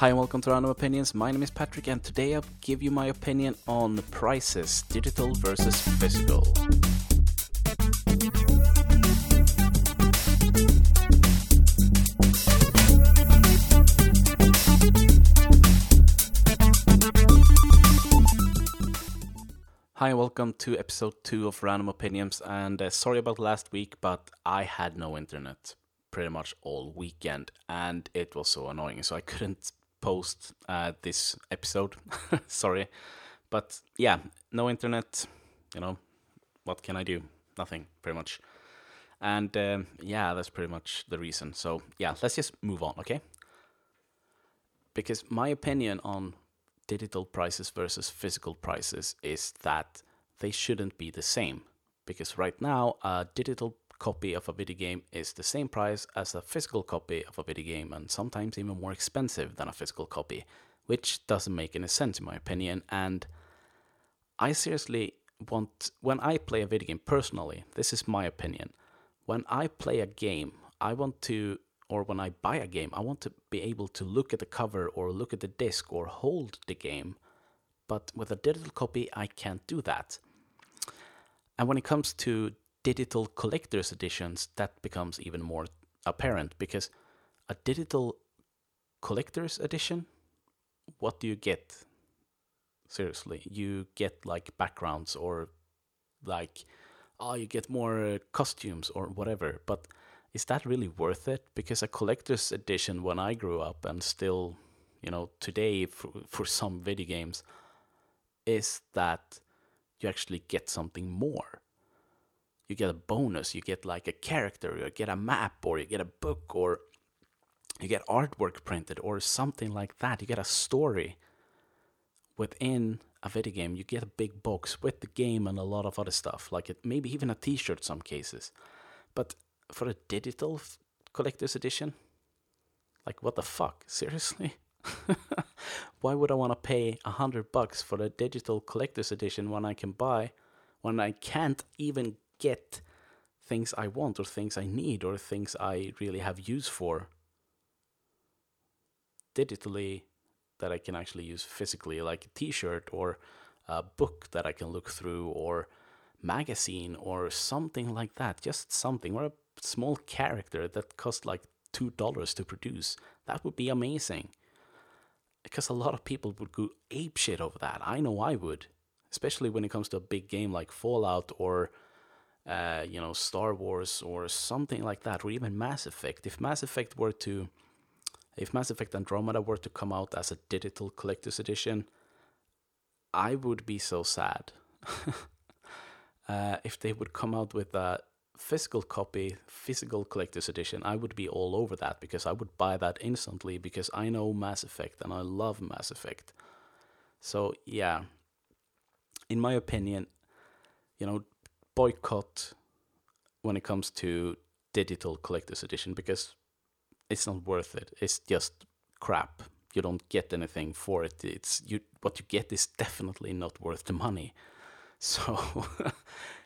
Hi and welcome to Random Opinions. My name is Patrick, and today I'll give you my opinion on prices digital versus physical. Hi, and welcome to episode 2 of Random Opinions. And uh, sorry about last week, but I had no internet pretty much all weekend, and it was so annoying. So I couldn't post uh, this episode. sorry. But yeah, no internet, you know, what can I do? Nothing, pretty much. And um, yeah, that's pretty much the reason. So yeah, let's just move on, okay? Because my opinion on digital prices versus physical prices is that they shouldn't be the same. Because right now, a digital copy of a video game is the same price as a physical copy of a video game and sometimes even more expensive than a physical copy, which doesn't make any sense in my opinion. And I seriously want, when I play a video game personally, this is my opinion. When I play a game, I want to, or when I buy a game, I want to be able to look at the cover or look at the disc or hold the game. But with a digital copy, I can't do that. And when it comes to digital collector's editions, that becomes even more apparent because a digital collector's edition, what do you get? Seriously, you get like backgrounds or like, oh, you get more costumes or whatever. But is that really worth it? Because a collector's edition, when I grew up and still, you know, today for, for some video games, is that you actually get something more you get a bonus, you get like a character, you get a map, or you get a book, or you get artwork printed, or something like that. You get a story within a video game. You get a big box with the game and a lot of other stuff, like it, maybe even a T-shirt. Some cases, but for a digital collector's edition, like what the fuck? Seriously? Why would I want to pay a hundred bucks for a digital collector's edition when I can buy, when I can't even get things I want or things I need or things I really have use for digitally that I can actually use physically, like a t-shirt or a book that I can look through or magazine or something like that. Just something or a small character that costs like two dollars to produce. That would be amazing. Because a lot of people would go ape shit over that. I know I would. Especially when it comes to a big game like Fallout or uh, you know, Star Wars or something like that, or even Mass Effect. If Mass Effect were to, if Mass Effect Andromeda were to come out as a digital collector's edition, I would be so sad. uh, if they would come out with a physical copy, physical collector's edition, I would be all over that because I would buy that instantly because I know Mass Effect and I love Mass Effect. So, yeah, in my opinion, you know, boycott when it comes to digital collector's edition because it's not worth it. It's just crap. You don't get anything for it. It's you what you get is definitely not worth the money. So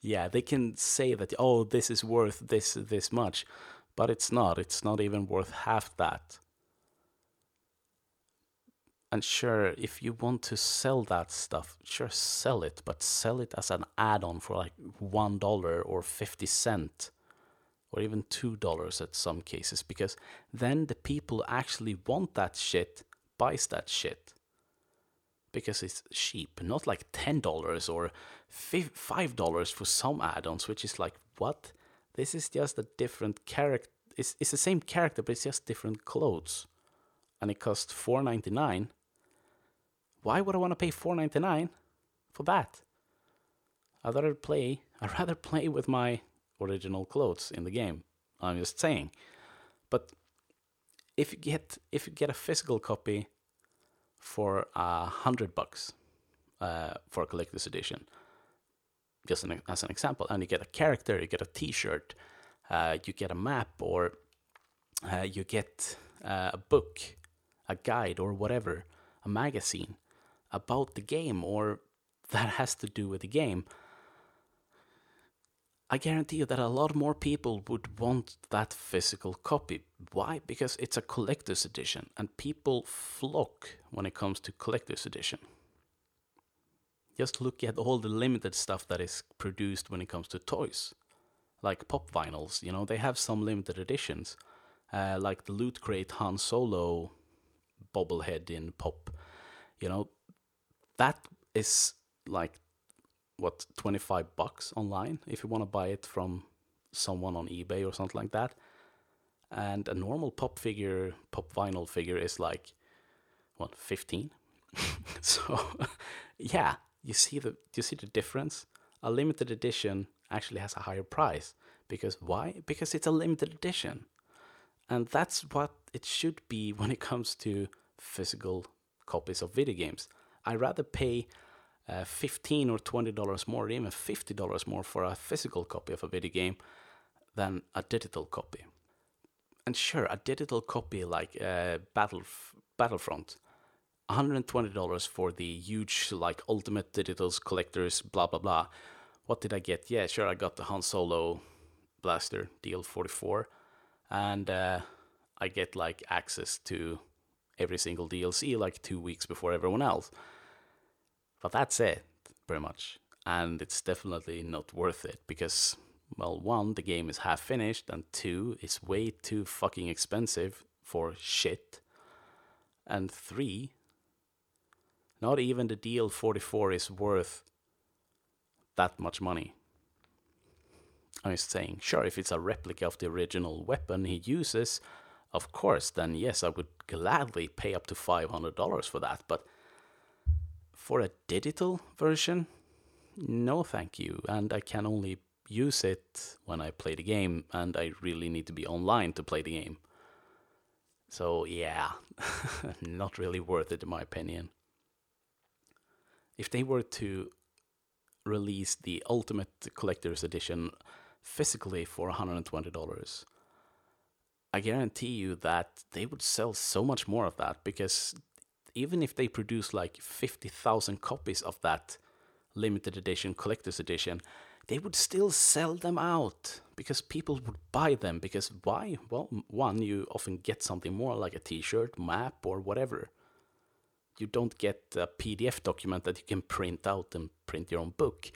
yeah, they can say that oh this is worth this this much, but it's not. It's not even worth half that. And sure, if you want to sell that stuff, sure, sell it, but sell it as an add on for like $1 or 50 cent or even $2 at some cases, because then the people actually want that shit buys that shit because it's cheap, not like $10 or $5 for some add ons, which is like, what? This is just a different character. It's, it's the same character, but it's just different clothes. And it costs $4.99 why would I want to pay four ninety nine for that? I'd rather play. I'd rather play with my original clothes in the game. I'm just saying. But if you get if you get a physical copy for a hundred bucks uh, for a collector's edition, just an, as an example, and you get a character, you get a T-shirt, uh, you get a map, or uh, you get uh, a book, a guide, or whatever, a magazine about the game or that has to do with the game, I guarantee you that a lot more people would want that physical copy. Why? Because it's a collector's edition, and people flock when it comes to collector's edition. Just look at all the limited stuff that is produced when it comes to toys. Like pop vinyls, you know, they have some limited editions. Uh, like the Loot Crate Han Solo bobblehead in pop. You know, that is like what 25 bucks online if you want to buy it from someone on eBay or something like that. And a normal pop figure, pop vinyl figure is like what 15. so yeah, you see the you see the difference. A limited edition actually has a higher price because why? Because it's a limited edition. And that's what it should be when it comes to physical copies of video games. I rather pay uh, 15 or 20 dollars more, even 50 dollars more for a physical copy of a video game than a digital copy. And sure, a digital copy like uh, Battle Battlefront, 120 dollars for the huge like Ultimate Digitals collectors, blah blah blah. What did I get? Yeah, sure, I got the Han Solo blaster DL44, and uh, I get like access to every single DLC like two weeks before everyone else. But that's it, pretty much. And it's definitely not worth it because, well, one, the game is half finished, and two, it's way too fucking expensive for shit. And three, not even the DL44 is worth that much money. I'm just saying, sure, if it's a replica of the original weapon he uses, of course, then yes, I would gladly pay up to $500 for that. But for a digital version, no thank you. And I can only use it when I play the game, and I really need to be online to play the game. So, yeah, not really worth it in my opinion. If they were to release the Ultimate Collector's Edition physically for $120, I guarantee you that they would sell so much more of that because even if they produce like 50,000 copies of that limited edition, collector's edition, they would still sell them out because people would buy them. Because why? Well, one, you often get something more like a t shirt, map, or whatever. You don't get a PDF document that you can print out and print your own book.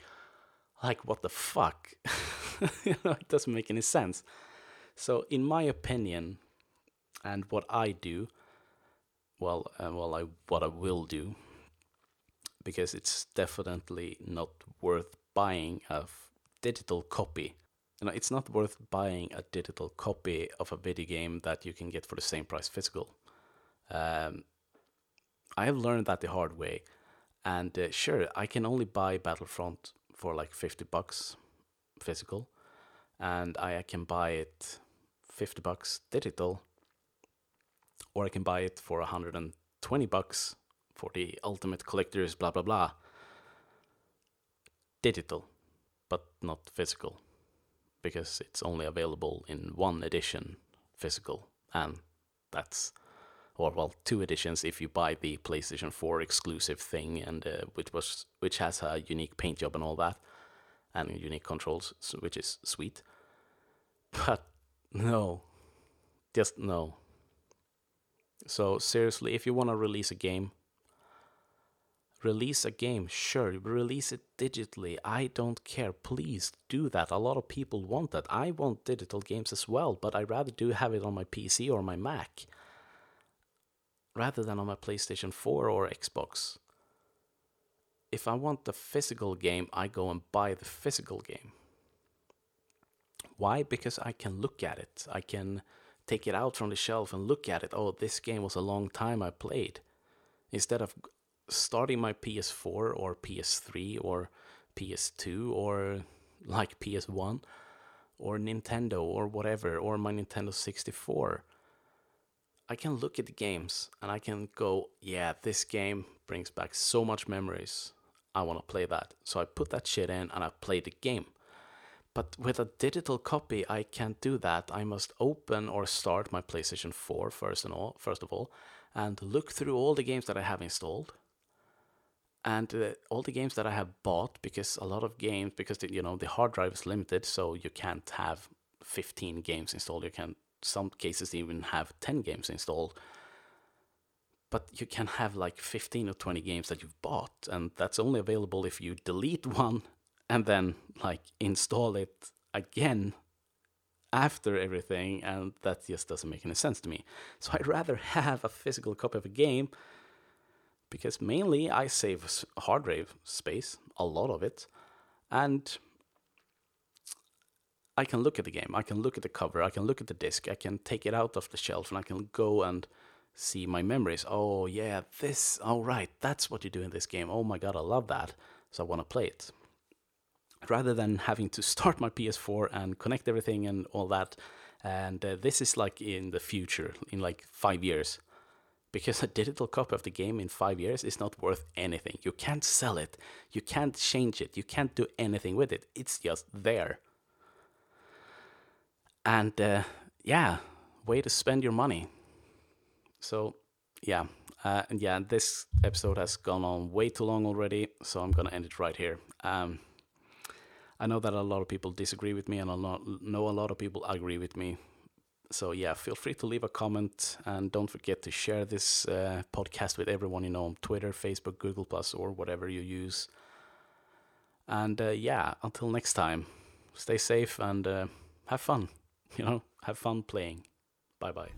Like, what the fuck? you know, it doesn't make any sense. So, in my opinion, and what I do, well, uh, well, I what I will do, because it's definitely not worth buying a digital copy. You know, it's not worth buying a digital copy of a video game that you can get for the same price physical. Um, I have learned that the hard way, and uh, sure, I can only buy Battlefront for like fifty bucks physical, and I can buy it 50 bucks digital or I can buy it for 120 bucks for the ultimate collectors blah blah blah digital but not physical because it's only available in one edition physical and that's or well two editions if you buy the PlayStation 4 exclusive thing and uh, which was which has a unique paint job and all that and unique controls which is sweet but no. Just no. So, seriously, if you want to release a game, release a game, sure, release it digitally. I don't care. Please do that. A lot of people want that. I want digital games as well, but I rather do have it on my PC or my Mac rather than on my PlayStation 4 or Xbox. If I want the physical game, I go and buy the physical game. Why? Because I can look at it. I can take it out from the shelf and look at it. Oh, this game was a long time I played. Instead of starting my PS4 or PS3 or PS2 or like PS1 or Nintendo or whatever or my Nintendo 64. I can look at the games and I can go, yeah, this game brings back so much memories. I want to play that. So I put that shit in and I play the game. But with a digital copy, I can't do that. I must open or start my PlayStation 4 first and all, first of all, and look through all the games that I have installed. and uh, all the games that I have bought, because a lot of games, because the, you know the hard drive is limited, so you can't have 15 games installed. You can some cases even have 10 games installed but you can have like 15 or 20 games that you've bought and that's only available if you delete one and then like install it again after everything and that just doesn't make any sense to me so i'd rather have a physical copy of a game because mainly i save hard drive space a lot of it and i can look at the game i can look at the cover i can look at the disc i can take it out of the shelf and i can go and see my memories. Oh, yeah, this, oh, right, that's what you do in this game. Oh my god, I love that. So I want to play it. Rather than having to start my PS4 and connect everything and all that. And uh, this is like in the future, in like five years. Because a digital copy of the game in five years is not worth anything. You can't sell it, you can't change it, you can't do anything with it. It's just there. And uh, yeah, way to spend your money so yeah, uh, and yeah, this episode has gone on way too long already, so I'm gonna end it right here. Um, I know that a lot of people disagree with me, and I know a lot of people agree with me. So yeah, feel free to leave a comment, and don't forget to share this uh, podcast with everyone you know on Twitter, Facebook, Google Plus, or whatever you use. And uh, yeah, until next time, stay safe and uh, have fun. You know, have fun playing. Bye bye.